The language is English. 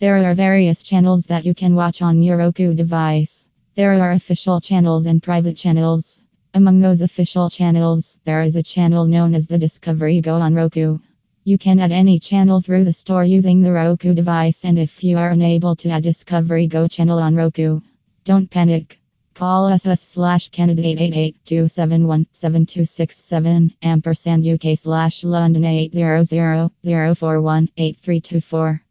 There are various channels that you can watch on your Roku device. There are official channels and private channels. Among those official channels, there is a channel known as the Discovery Go on Roku. You can add any channel through the store using the Roku device, and if you are unable to add Discovery Go channel on Roku, don't panic. Call us slash candidate 88271 7267 ampersand UK slash London 800 041 8324.